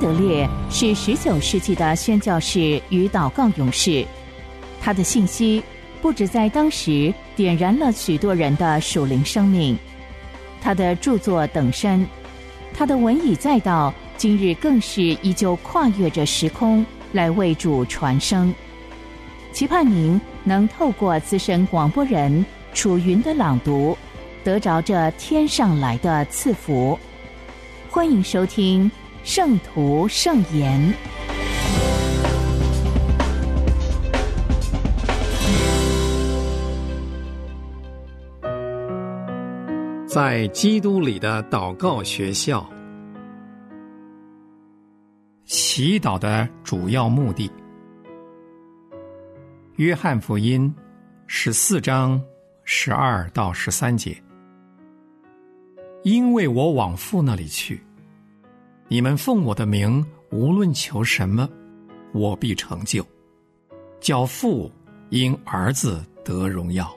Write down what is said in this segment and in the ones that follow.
德烈是十九世纪的宣教士与祷告勇士，他的信息不止在当时点燃了许多人的属灵生命，他的著作等身，他的文以载道，今日更是依旧跨越着时空来为主传声。期盼您能透过资深广播人楚云的朗读，得着这天上来的赐福。欢迎收听。圣徒圣言，在基督里的祷告学校，祈祷的主要目的。约翰福音十四章十二到十三节，因为我往父那里去。你们奉我的名，无论求什么，我必成就。叫父因儿子得荣耀。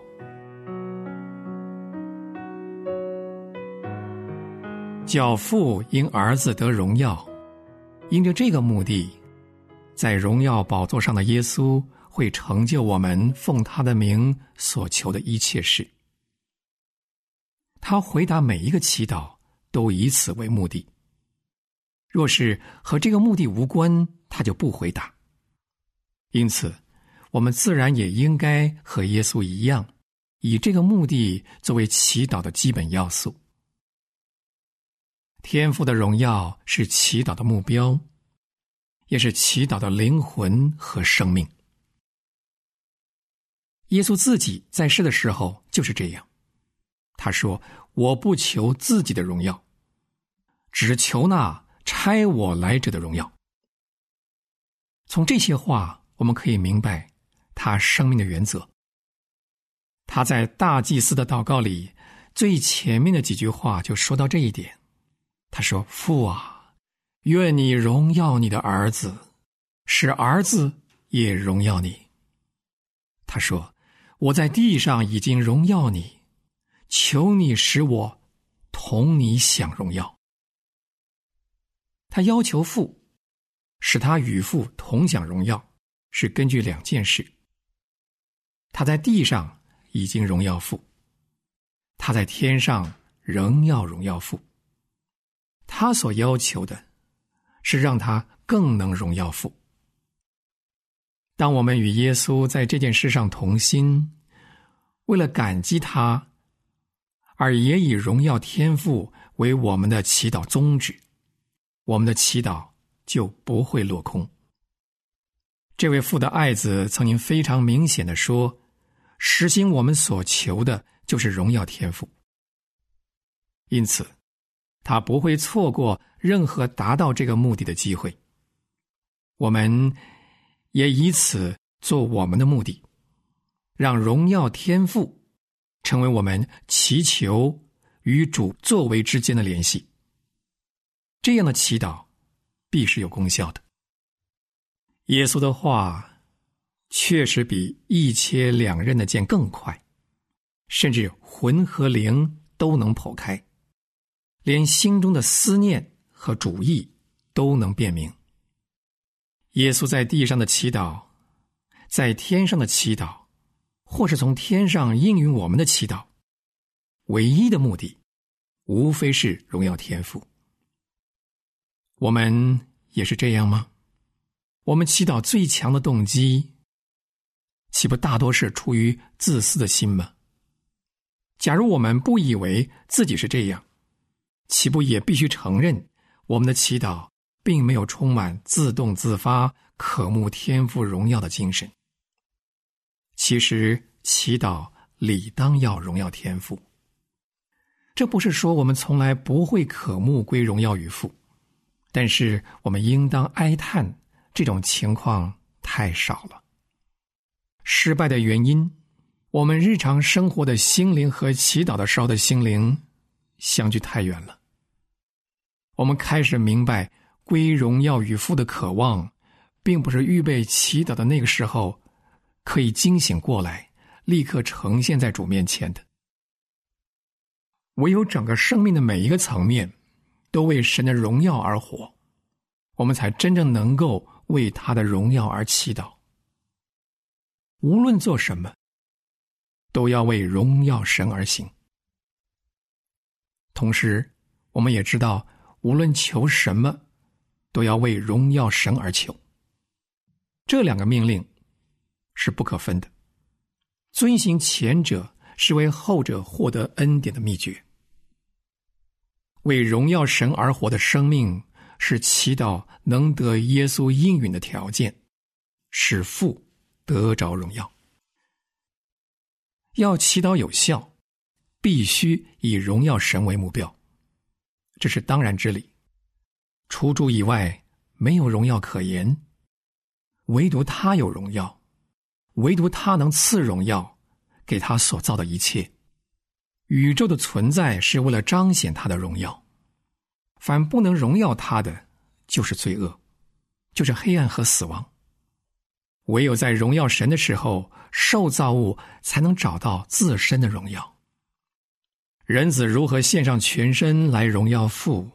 教父因儿子得荣耀，因着这个目的，在荣耀宝座上的耶稣会成就我们奉他的名所求的一切事。他回答每一个祈祷，都以此为目的。若是和这个目的无关，他就不回答。因此，我们自然也应该和耶稣一样，以这个目的作为祈祷的基本要素。天赋的荣耀是祈祷的目标，也是祈祷的灵魂和生命。耶稣自己在世的时候就是这样，他说：“我不求自己的荣耀，只求那。”差我来者的荣耀。从这些话，我们可以明白他生命的原则。他在大祭司的祷告里最前面的几句话就说到这一点。他说：“父啊，愿你荣耀你的儿子，使儿子也荣耀你。”他说：“我在地上已经荣耀你，求你使我同你享荣耀。”他要求父使他与父同享荣耀，是根据两件事。他在地上已经荣耀父，他在天上仍要荣耀父。他所要求的，是让他更能荣耀父。当我们与耶稣在这件事上同心，为了感激他，而也以荣耀天赋为我们的祈祷宗旨。我们的祈祷就不会落空。这位父的爱子曾经非常明显的说：“实行我们所求的，就是荣耀天赋。”因此，他不会错过任何达到这个目的的机会。我们也以此做我们的目的，让荣耀天赋成为我们祈求与主作为之间的联系。这样的祈祷，必是有功效的。耶稣的话，确实比一切两刃的剑更快，甚至魂和灵都能剖开，连心中的思念和主意都能辨明。耶稣在地上的祈祷，在天上的祈祷，或是从天上应允我们的祈祷，唯一的目的，无非是荣耀天赋。我们也是这样吗？我们祈祷最强的动机，岂不大多是出于自私的心吗？假如我们不以为自己是这样，岂不也必须承认，我们的祈祷并没有充满自动自发、渴慕天赋荣耀的精神？其实，祈祷理当要荣耀天赋。这不是说我们从来不会渴慕归荣耀与父。但是，我们应当哀叹，这种情况太少了。失败的原因，我们日常生活的心灵和祈祷的时候的心灵相距太远了。我们开始明白，归荣耀与父的渴望，并不是预备祈祷的那个时候可以惊醒过来，立刻呈现在主面前的。唯有整个生命的每一个层面。都为神的荣耀而活，我们才真正能够为他的荣耀而祈祷。无论做什么，都要为荣耀神而行。同时，我们也知道，无论求什么，都要为荣耀神而求。这两个命令是不可分的。遵行前者，是为后者获得恩典的秘诀。为荣耀神而活的生命，是祈祷能得耶稣应允的条件，使父得着荣耀。要祈祷有效，必须以荣耀神为目标，这是当然之理。除主以外，没有荣耀可言。唯独他有荣耀，唯独他能赐荣耀给他所造的一切。宇宙的存在是为了彰显他的荣耀，凡不能荣耀他的，就是罪恶，就是黑暗和死亡。唯有在荣耀神的时候，受造物才能找到自身的荣耀。人子如何献上全身来荣耀父，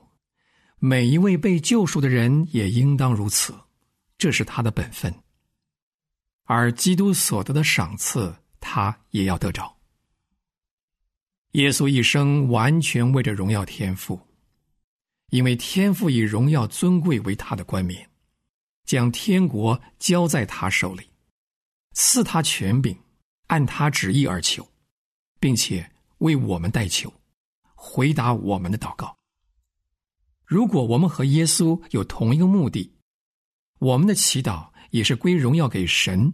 每一位被救赎的人也应当如此，这是他的本分。而基督所得的赏赐，他也要得着。耶稣一生完全为着荣耀天赋，因为天赋以荣耀尊贵为他的冠冕，将天国交在他手里，赐他权柄，按他旨意而求，并且为我们代求，回答我们的祷告。如果我们和耶稣有同一个目的，我们的祈祷也是归荣耀给神，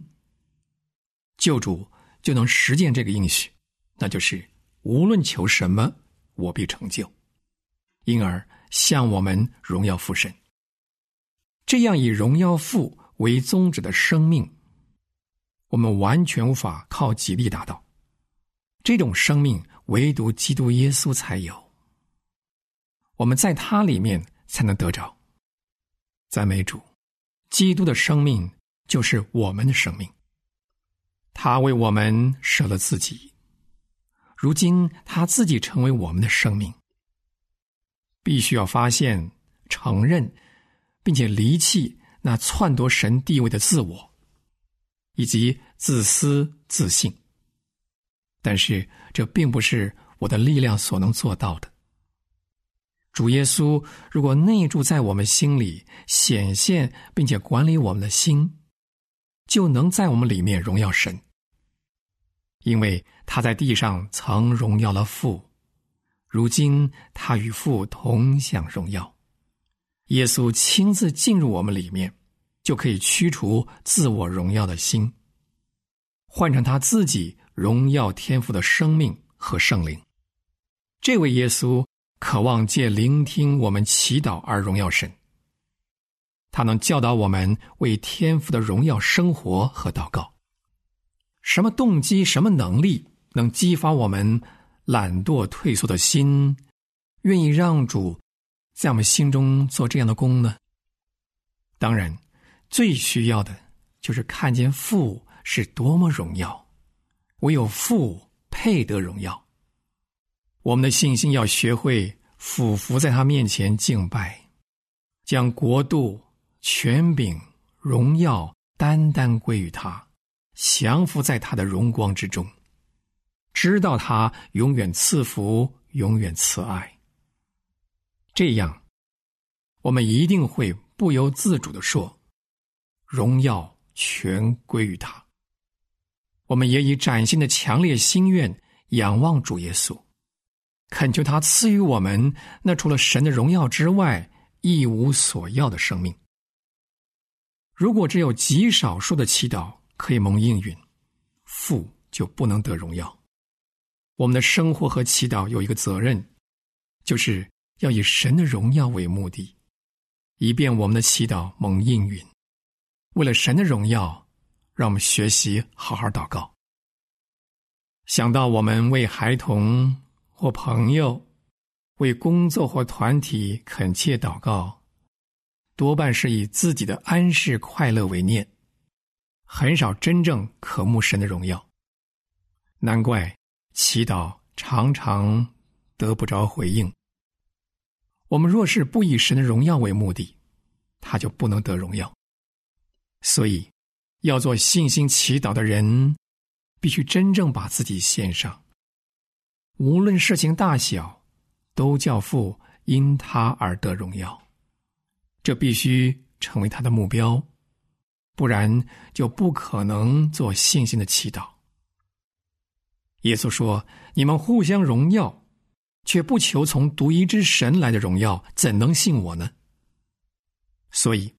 救主就能实践这个应许，那就是。无论求什么，我必成就。因而向我们荣耀父神。这样以荣耀父为宗旨的生命，我们完全无法靠己力达到。这种生命唯独基督耶稣才有。我们在他里面才能得着。赞美主，基督的生命就是我们的生命。他为我们舍了自己。如今他自己成为我们的生命，必须要发现、承认，并且离弃那篡夺神地位的自我，以及自私自信。但是这并不是我的力量所能做到的。主耶稣如果内住在我们心里，显现并且管理我们的心，就能在我们里面荣耀神。因为他在地上曾荣耀了父，如今他与父同享荣耀。耶稣亲自进入我们里面，就可以驱除自我荣耀的心，换成他自己荣耀天赋的生命和圣灵。这位耶稣渴望借聆听我们祈祷而荣耀神，他能教导我们为天赋的荣耀生活和祷告。什么动机、什么能力能激发我们懒惰退缩的心，愿意让主在我们心中做这样的工呢？当然，最需要的就是看见父是多么荣耀，唯有父配得荣耀。我们的信心要学会俯伏在他面前敬拜，将国度、权柄、荣耀单单归于他。降服在他的荣光之中，知道他永远赐福，永远慈爱。这样，我们一定会不由自主的说：“荣耀全归于他。”我们也以崭新的强烈心愿仰望主耶稣，恳求他赐予我们那除了神的荣耀之外一无所要的生命。如果只有极少数的祈祷，可以蒙应允，父就不能得荣耀。我们的生活和祈祷有一个责任，就是要以神的荣耀为目的，以便我们的祈祷蒙应允。为了神的荣耀，让我们学习好好祷告。想到我们为孩童或朋友、为工作或团体恳切祷告，多半是以自己的安适快乐为念。很少真正渴慕神的荣耀，难怪祈祷常常得不着回应。我们若是不以神的荣耀为目的，他就不能得荣耀。所以，要做信心祈祷的人，必须真正把自己献上。无论事情大小，都叫父因他而得荣耀。这必须成为他的目标，不然就不可能做信心的祈祷。耶稣说：“你们互相荣耀，却不求从独一之神来的荣耀，怎能信我呢？”所以，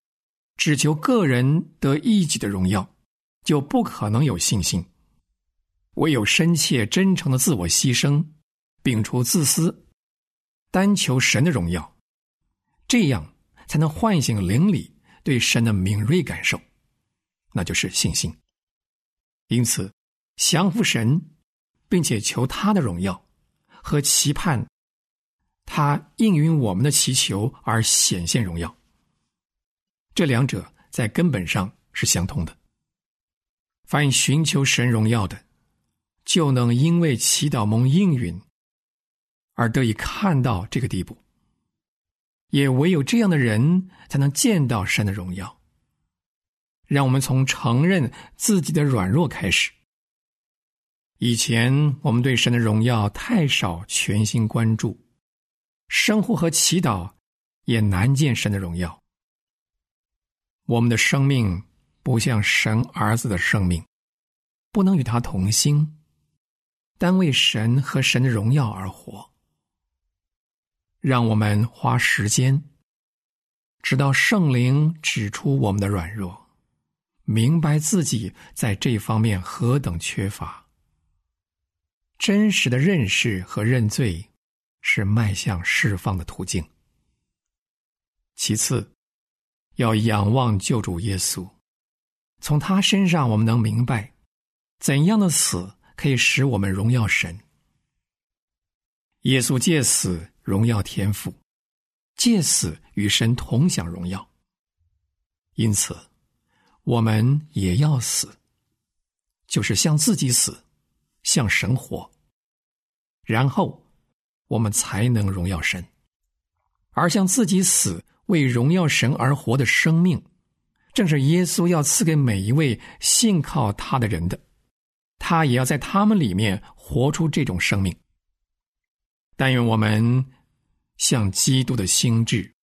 只求个人得一己的荣耀，就不可能有信心。唯有深切真诚的自我牺牲，摒除自私，单求神的荣耀，这样才能唤醒灵里对神的敏锐感受，那就是信心。因此，降服神，并且求他的荣耀，和期盼他应允我们的祈求而显现荣耀。这两者在根本上是相通的。凡寻求神荣耀的，就能因为祈祷蒙应允而得以看到这个地步。也唯有这样的人，才能见到神的荣耀。让我们从承认自己的软弱开始。以前我们对神的荣耀太少全心关注，生活和祈祷也难见神的荣耀。我们的生命不像神儿子的生命，不能与他同心，单为神和神的荣耀而活。让我们花时间，直到圣灵指出我们的软弱，明白自己在这方面何等缺乏。真实的认识和认罪，是迈向释放的途径。其次。要仰望救主耶稣，从他身上我们能明白，怎样的死可以使我们荣耀神。耶稣借死荣耀天父，借死与神同享荣耀。因此，我们也要死，就是向自己死，向神活，然后我们才能荣耀神，而向自己死。为荣耀神而活的生命，正是耶稣要赐给每一位信靠他的人的。他也要在他们里面活出这种生命。但愿我们像基督的心智，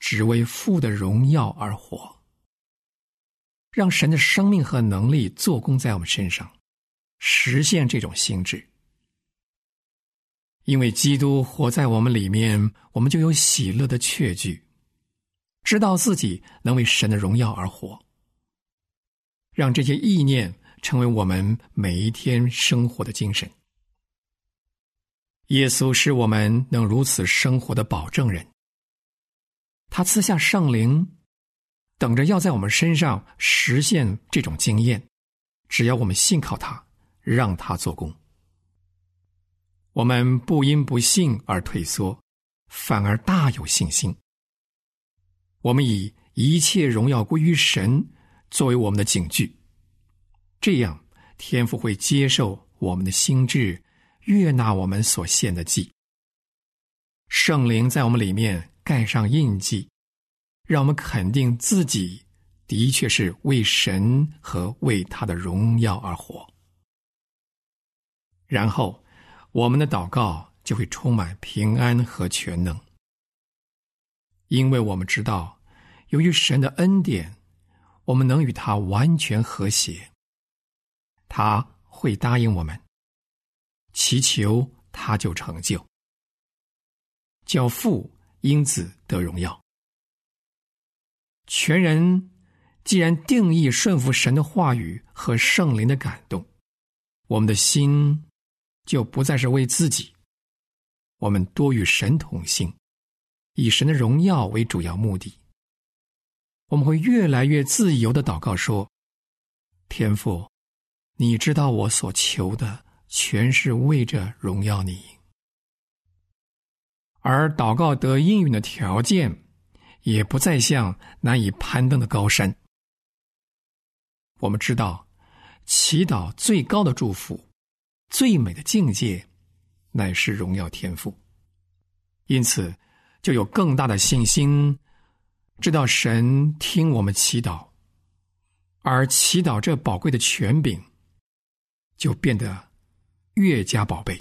只为父的荣耀而活，让神的生命和能力做工在我们身上，实现这种心智。因为基督活在我们里面，我们就有喜乐的确据。知道自己能为神的荣耀而活，让这些意念成为我们每一天生活的精神。耶稣是我们能如此生活的保证人。他赐下圣灵，等着要在我们身上实现这种经验。只要我们信靠他，让他做工，我们不因不信而退缩，反而大有信心。我们以一切荣耀归于神作为我们的警句，这样天父会接受我们的心智，悦纳我们所献的祭。圣灵在我们里面盖上印记，让我们肯定自己的确是为神和为他的荣耀而活。然后，我们的祷告就会充满平安和全能，因为我们知道。由于神的恩典，我们能与他完全和谐。他会答应我们，祈求他就成就，叫父因子得荣耀。全人既然定义顺服神的话语和圣灵的感动，我们的心就不再是为自己，我们多与神同行，以神的荣耀为主要目的。我们会越来越自由的祷告说：“天父，你知道我所求的全是为着荣耀你。”而祷告得应允的条件，也不再像难以攀登的高山。我们知道，祈祷最高的祝福、最美的境界，乃是荣耀天赋。因此，就有更大的信心。知道神听我们祈祷，而祈祷这宝贵的权柄就变得越加宝贝，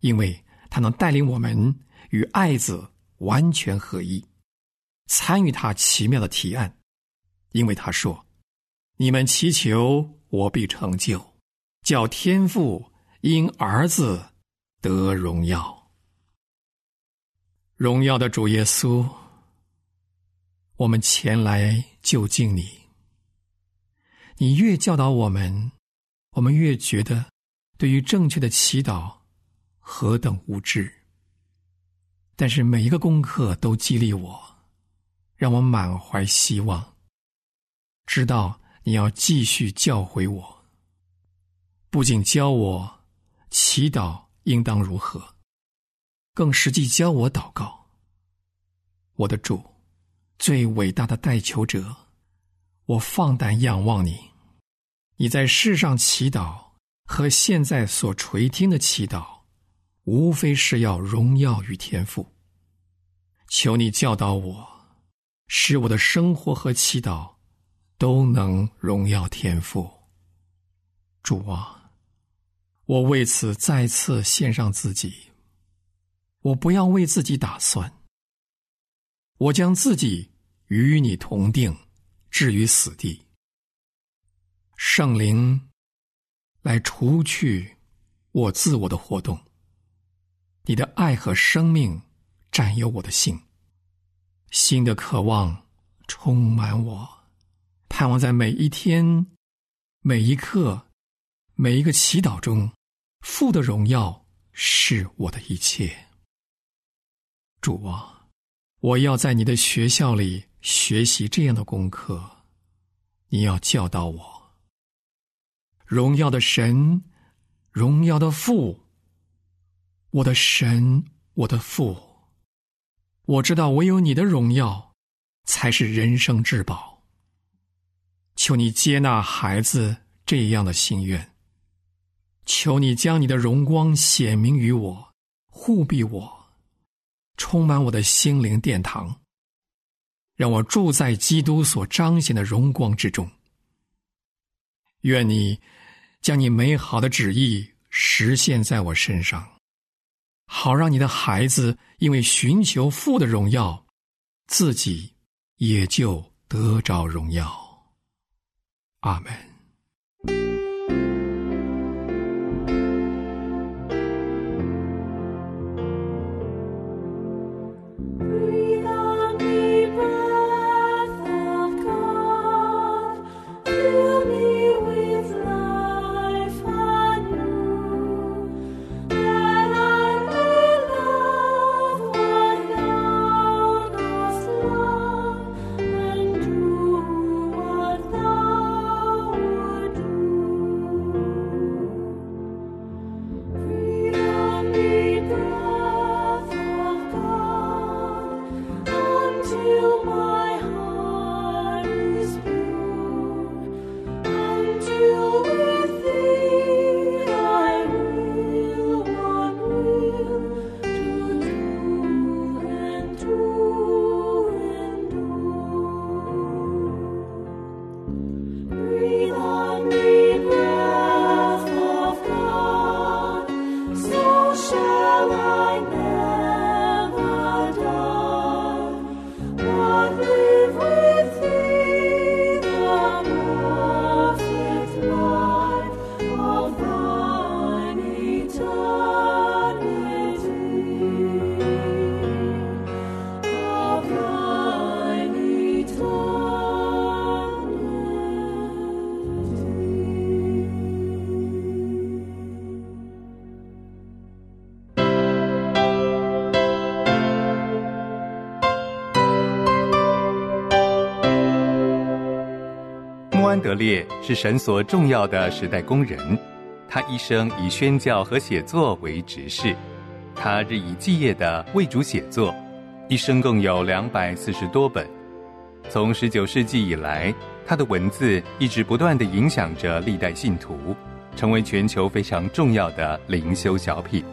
因为他能带领我们与爱子完全合一，参与他奇妙的提案。因为他说：“你们祈求，我必成就，叫天父因儿子得荣耀。荣耀的主耶稣，我们前来就近你。你越教导我们，我们越觉得对于正确的祈祷何等无知。但是每一个功课都激励我，让我满怀希望。”知道你要继续教诲我，不仅教我祈祷应当如何，更实际教我祷告。我的主，最伟大的代求者，我放胆仰望你。你在世上祈祷和现在所垂听的祈祷，无非是要荣耀与天赋。求你教导我，使我的生活和祈祷。都能荣耀天赋。主啊，我为此再次献上自己。我不要为自己打算，我将自己与你同定，置于死地。圣灵来除去我自我的活动。你的爱和生命占有我的心，新的渴望充满我。盼望在每一天、每一刻、每一个祈祷中，父的荣耀是我的一切。主啊，我要在你的学校里学习这样的功课。你要教导我，荣耀的神，荣耀的父，我的神，我的父。我知道，唯有你的荣耀，才是人生至宝。求你接纳孩子这样的心愿。求你将你的荣光显明于我，护庇我，充满我的心灵殿堂，让我住在基督所彰显的荣光之中。愿你将你美好的旨意实现在我身上，好让你的孩子因为寻求父的荣耀，自己也就得着荣耀。阿门。德烈是神所重要的时代工人，他一生以宣教和写作为职事，他日以继夜的为主写作，一生共有两百四十多本。从十九世纪以来，他的文字一直不断的影响着历代信徒，成为全球非常重要的灵修小品。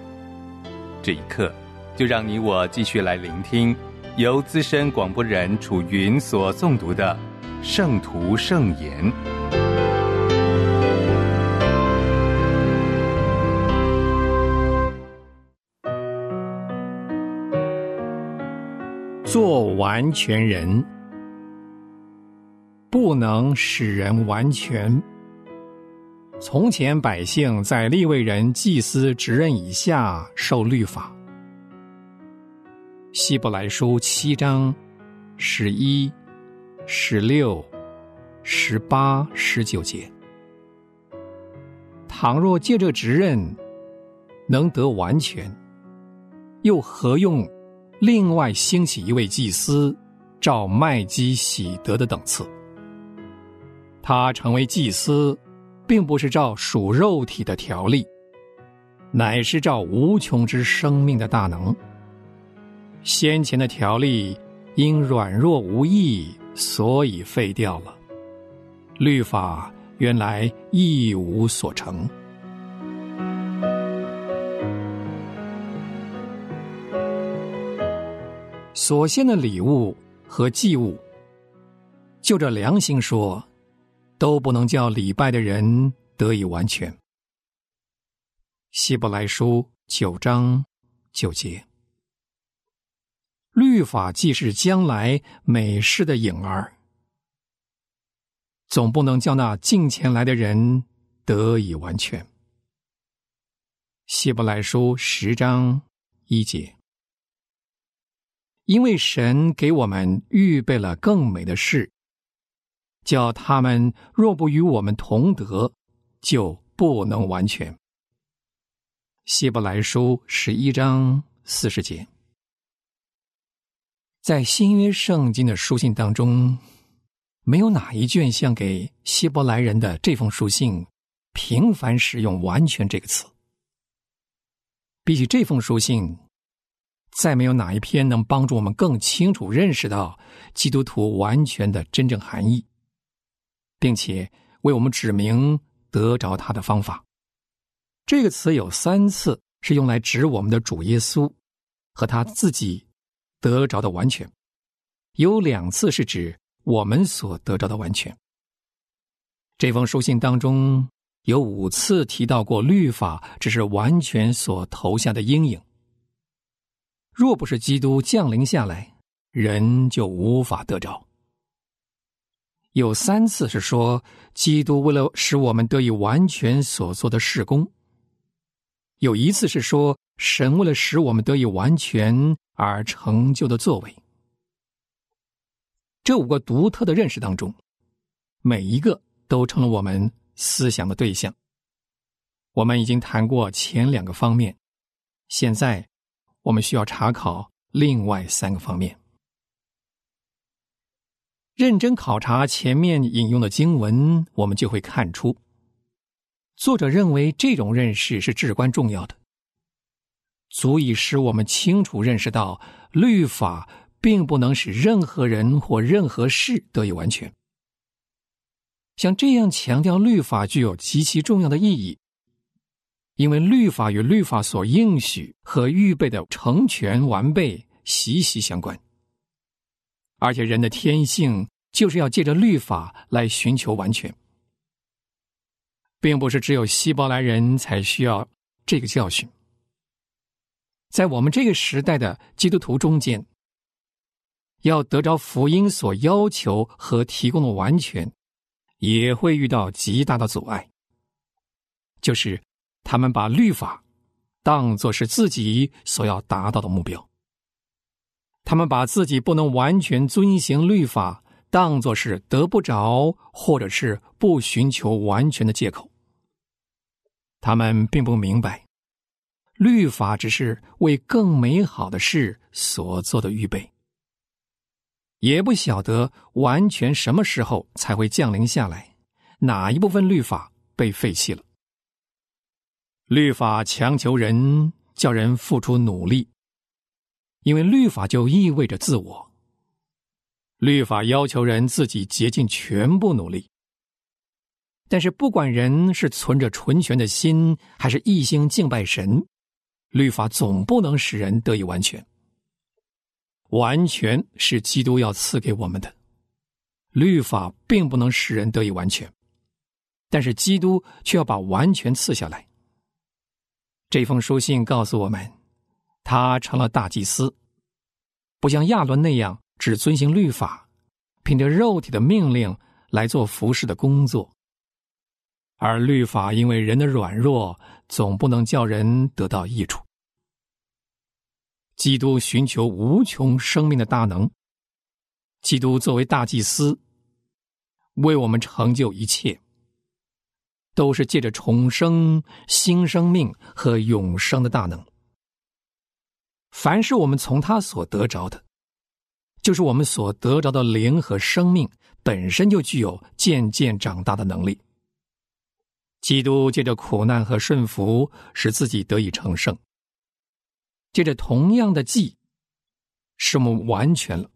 这一刻，就让你我继续来聆听由资深广播人楚云所诵读的《圣徒圣言》。做完全人，不能使人完全。从前百姓在立位人、祭司职任以下受律法。希伯来书七章十一、十六、十八、十九节。倘若借着职任能得完全，又何用？另外兴起一位祭司，照麦基喜德的等次。他成为祭司，并不是照属肉体的条例，乃是照无穷之生命的大能。先前的条例因软弱无益，所以废掉了。律法原来一无所成。所献的礼物和祭物，就着良心说，都不能叫礼拜的人得以完全。希伯来书九章九节，律法既是将来美事的影儿，总不能叫那近前来的人得以完全。希伯来书十章一节。因为神给我们预备了更美的事，叫他们若不与我们同德，就不能完全。希伯来书十一章四十节，在新约圣经的书信当中，没有哪一卷像给希伯来人的这封书信频繁使用“完全”这个词。比起这封书信。再没有哪一篇能帮助我们更清楚认识到基督徒完全的真正含义，并且为我们指明得着他的方法。这个词有三次是用来指我们的主耶稣和他自己得着的完全，有两次是指我们所得着的完全。这封书信当中有五次提到过律法只是完全所投下的阴影。若不是基督降临下来，人就无法得着。有三次是说基督为了使我们得以完全所做的事工；有一次是说神为了使我们得以完全而成就的作为。这五个独特的认识当中，每一个都成了我们思想的对象。我们已经谈过前两个方面，现在。我们需要查考另外三个方面，认真考察前面引用的经文，我们就会看出，作者认为这种认识是至关重要的，足以使我们清楚认识到律法并不能使任何人或任何事得以完全。像这样强调律法具有极其重要的意义。因为律法与律法所应许和预备的成全完备息息相关，而且人的天性就是要借着律法来寻求完全，并不是只有希伯来人才需要这个教训。在我们这个时代的基督徒中间，要得着福音所要求和提供的完全，也会遇到极大的阻碍，就是。他们把律法当作是自己所要达到的目标，他们把自己不能完全遵行律法当作是得不着或者是不寻求完全的借口。他们并不明白，律法只是为更美好的事所做的预备，也不晓得完全什么时候才会降临下来，哪一部分律法被废弃了。律法强求人，叫人付出努力，因为律法就意味着自我。律法要求人自己竭尽全部努力，但是不管人是存着纯全的心，还是一心敬拜神，律法总不能使人得以完全。完全是基督要赐给我们的。律法并不能使人得以完全，但是基督却要把完全赐下来。这封书信告诉我们，他成了大祭司，不像亚伦那样只遵行律法，凭着肉体的命令来做服侍的工作。而律法因为人的软弱，总不能叫人得到益处。基督寻求无穷生命的大能，基督作为大祭司，为我们成就一切。都是借着重生、新生命和永生的大能。凡是我们从他所得着的，就是我们所得着的灵和生命本身就具有渐渐长大的能力。基督借着苦难和顺服，使自己得以成圣；借着同样的祭，使我们完全了，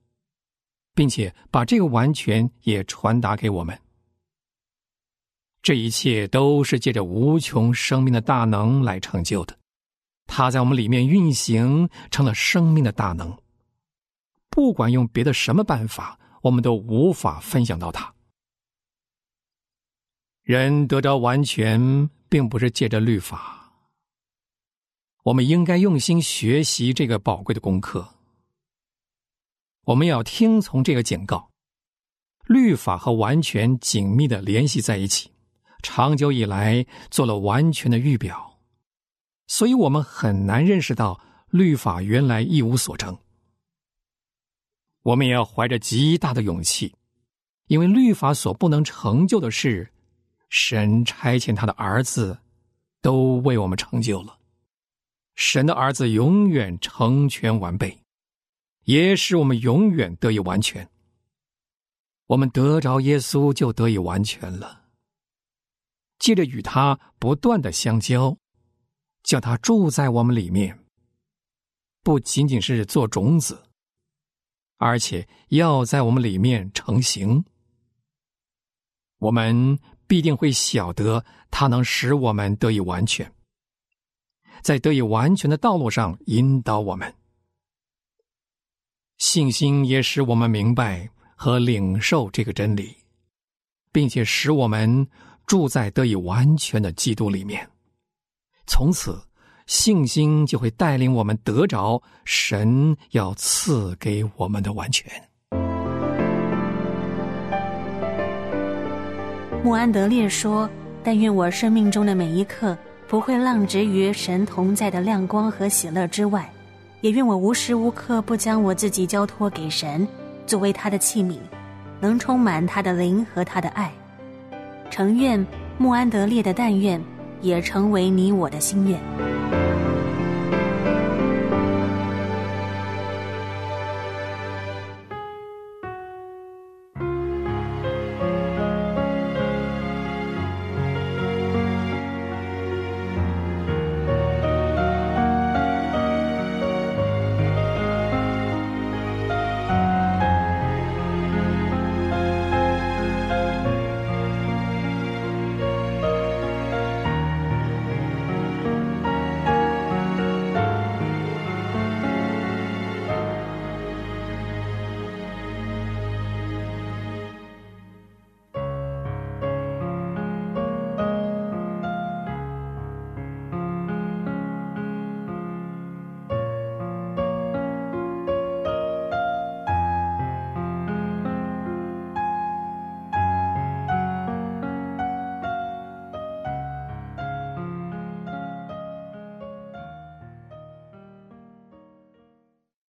并且把这个完全也传达给我们。这一切都是借着无穷生命的大能来成就的，它在我们里面运行，成了生命的大能。不管用别的什么办法，我们都无法分享到它。人得着完全，并不是借着律法。我们应该用心学习这个宝贵的功课。我们要听从这个警告，律法和完全紧密的联系在一起。长久以来做了完全的预表，所以我们很难认识到律法原来一无所成。我们也要怀着极大的勇气，因为律法所不能成就的事，神差遣他的儿子都为我们成就了。神的儿子永远成全完备，也使我们永远得以完全。我们得着耶稣，就得以完全了。借着与他不断的相交，叫他住在我们里面，不仅仅是做种子，而且要在我们里面成型。我们必定会晓得它能使我们得以完全，在得以完全的道路上引导我们。信心也使我们明白和领受这个真理，并且使我们。住在得以完全的基督里面，从此信心就会带领我们得着神要赐给我们的完全。穆安德烈说：“但愿我生命中的每一刻不会浪掷于神同在的亮光和喜乐之外，也愿我无时无刻不将我自己交托给神，作为他的器皿，能充满他的灵和他的爱。”诚愿穆安德烈的但愿，也成为你我的心愿。